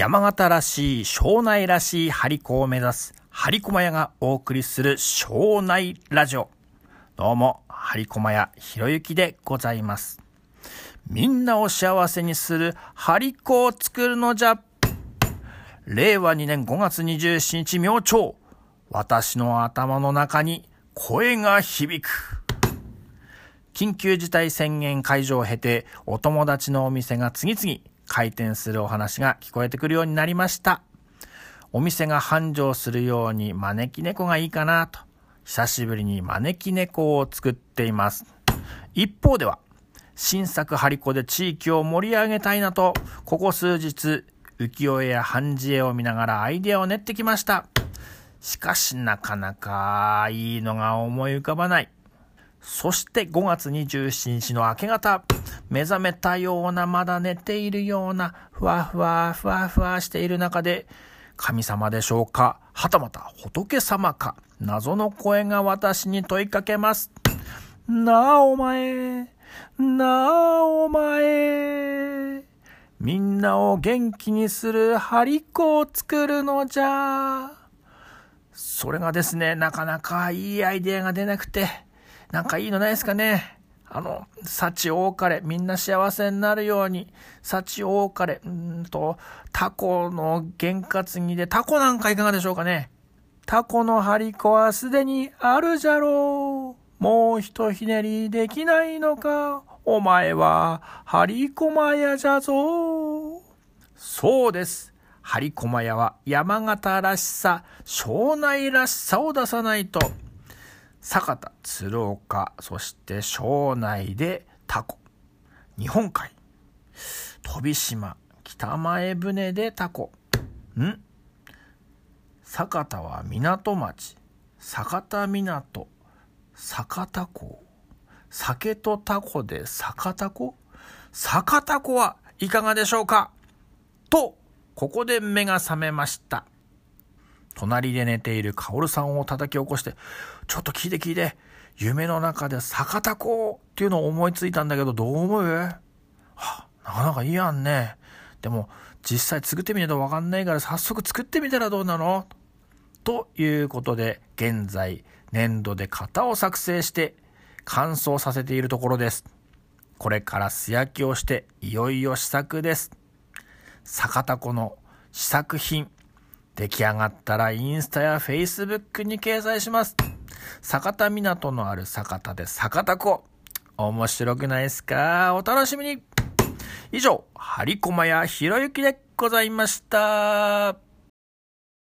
山形らしい、庄内らしい張り子を目指す、張り駒屋がお送りする庄内ラジオ。どうも、張り駒屋ひろゆきでございます。みんなを幸せにする張り子を作るのじゃ。令和2年5月27日明朝。私の頭の中に声が響く。緊急事態宣言解除を経て、お友達のお店が次々開店するお話が聞こえてくるようになりました。お店が繁盛するように招き猫がいいかなと、久しぶりに招き猫を作っています。一方では、新作張り子で地域を盛り上げたいなと、ここ数日、浮世絵や半字絵を見ながらアイデアを練ってきました。しかしなかなかいいのが思い浮かばない。そして5月27日の明け方、目覚めたような、まだ寝ているような、ふわふわ、ふわふわしている中で、神様でしょうかはたまた仏様か謎の声が私に問いかけます。なあお前、なあお前。みんなを元気にする張り子を作るのじゃ。それがですね、なかなかいいアイデアが出なくて、なんかいいのないですかね？あの、幸多かれ、みんな幸せになるように、幸多かれ、うんと、タコの験担ぎで、タコなんかいかがでしょうかね？タコの張り子はすでにあるじゃろう。もうひとひねりできないのか。お前は、張り駒屋じゃぞ。そうです。張り駒屋は山形らしさ、庄内らしさを出さないと。酒田、鶴岡、そして庄内でタコ。日本海、飛島、北前船でタコ。ん？酒田は港町、酒田港、酒田港。酒とタコで酒田港？酒田港はいかがでしょうか？と、ここで目が覚めました。隣で寝ている薫さんを叩き起こして、ちょっと聞いて聞いて、夢の中で逆田子っていうのを思いついたんだけど、どう思う？はあ、なかなかいいやんね。でも、実際作ってみないとわかんないから早速作ってみたらどうなの？ということで、現在、粘土で型を作成して乾燥させているところです。これから素焼きをして、いよいよ試作です。逆田子の試作品。出来上がったらインスタやフェイスブックに掲載します。酒田港のある酒田で酒田湖。面白くないですか？お楽しみに以上、張駒やひろゆきでございました。